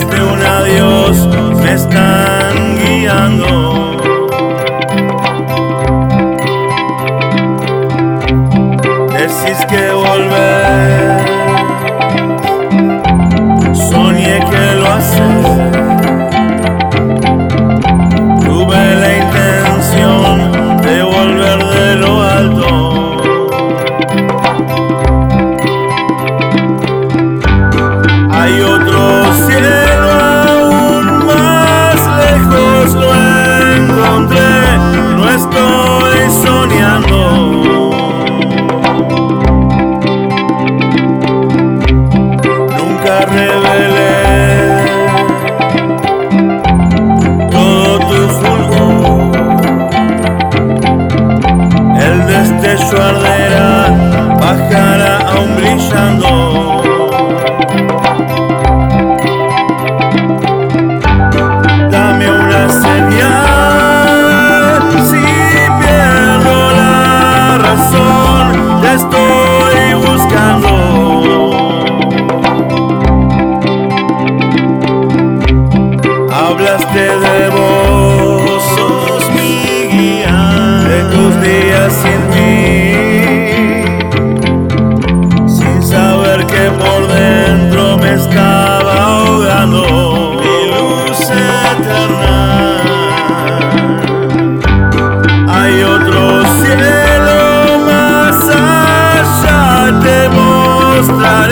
de un adiós me están guiando. Destello arderá, bajará aún brillando. Dame una señal, si pierdo la razón, te estoy buscando. Hablaste de vos, sos mi guía, de tus días sin mostrar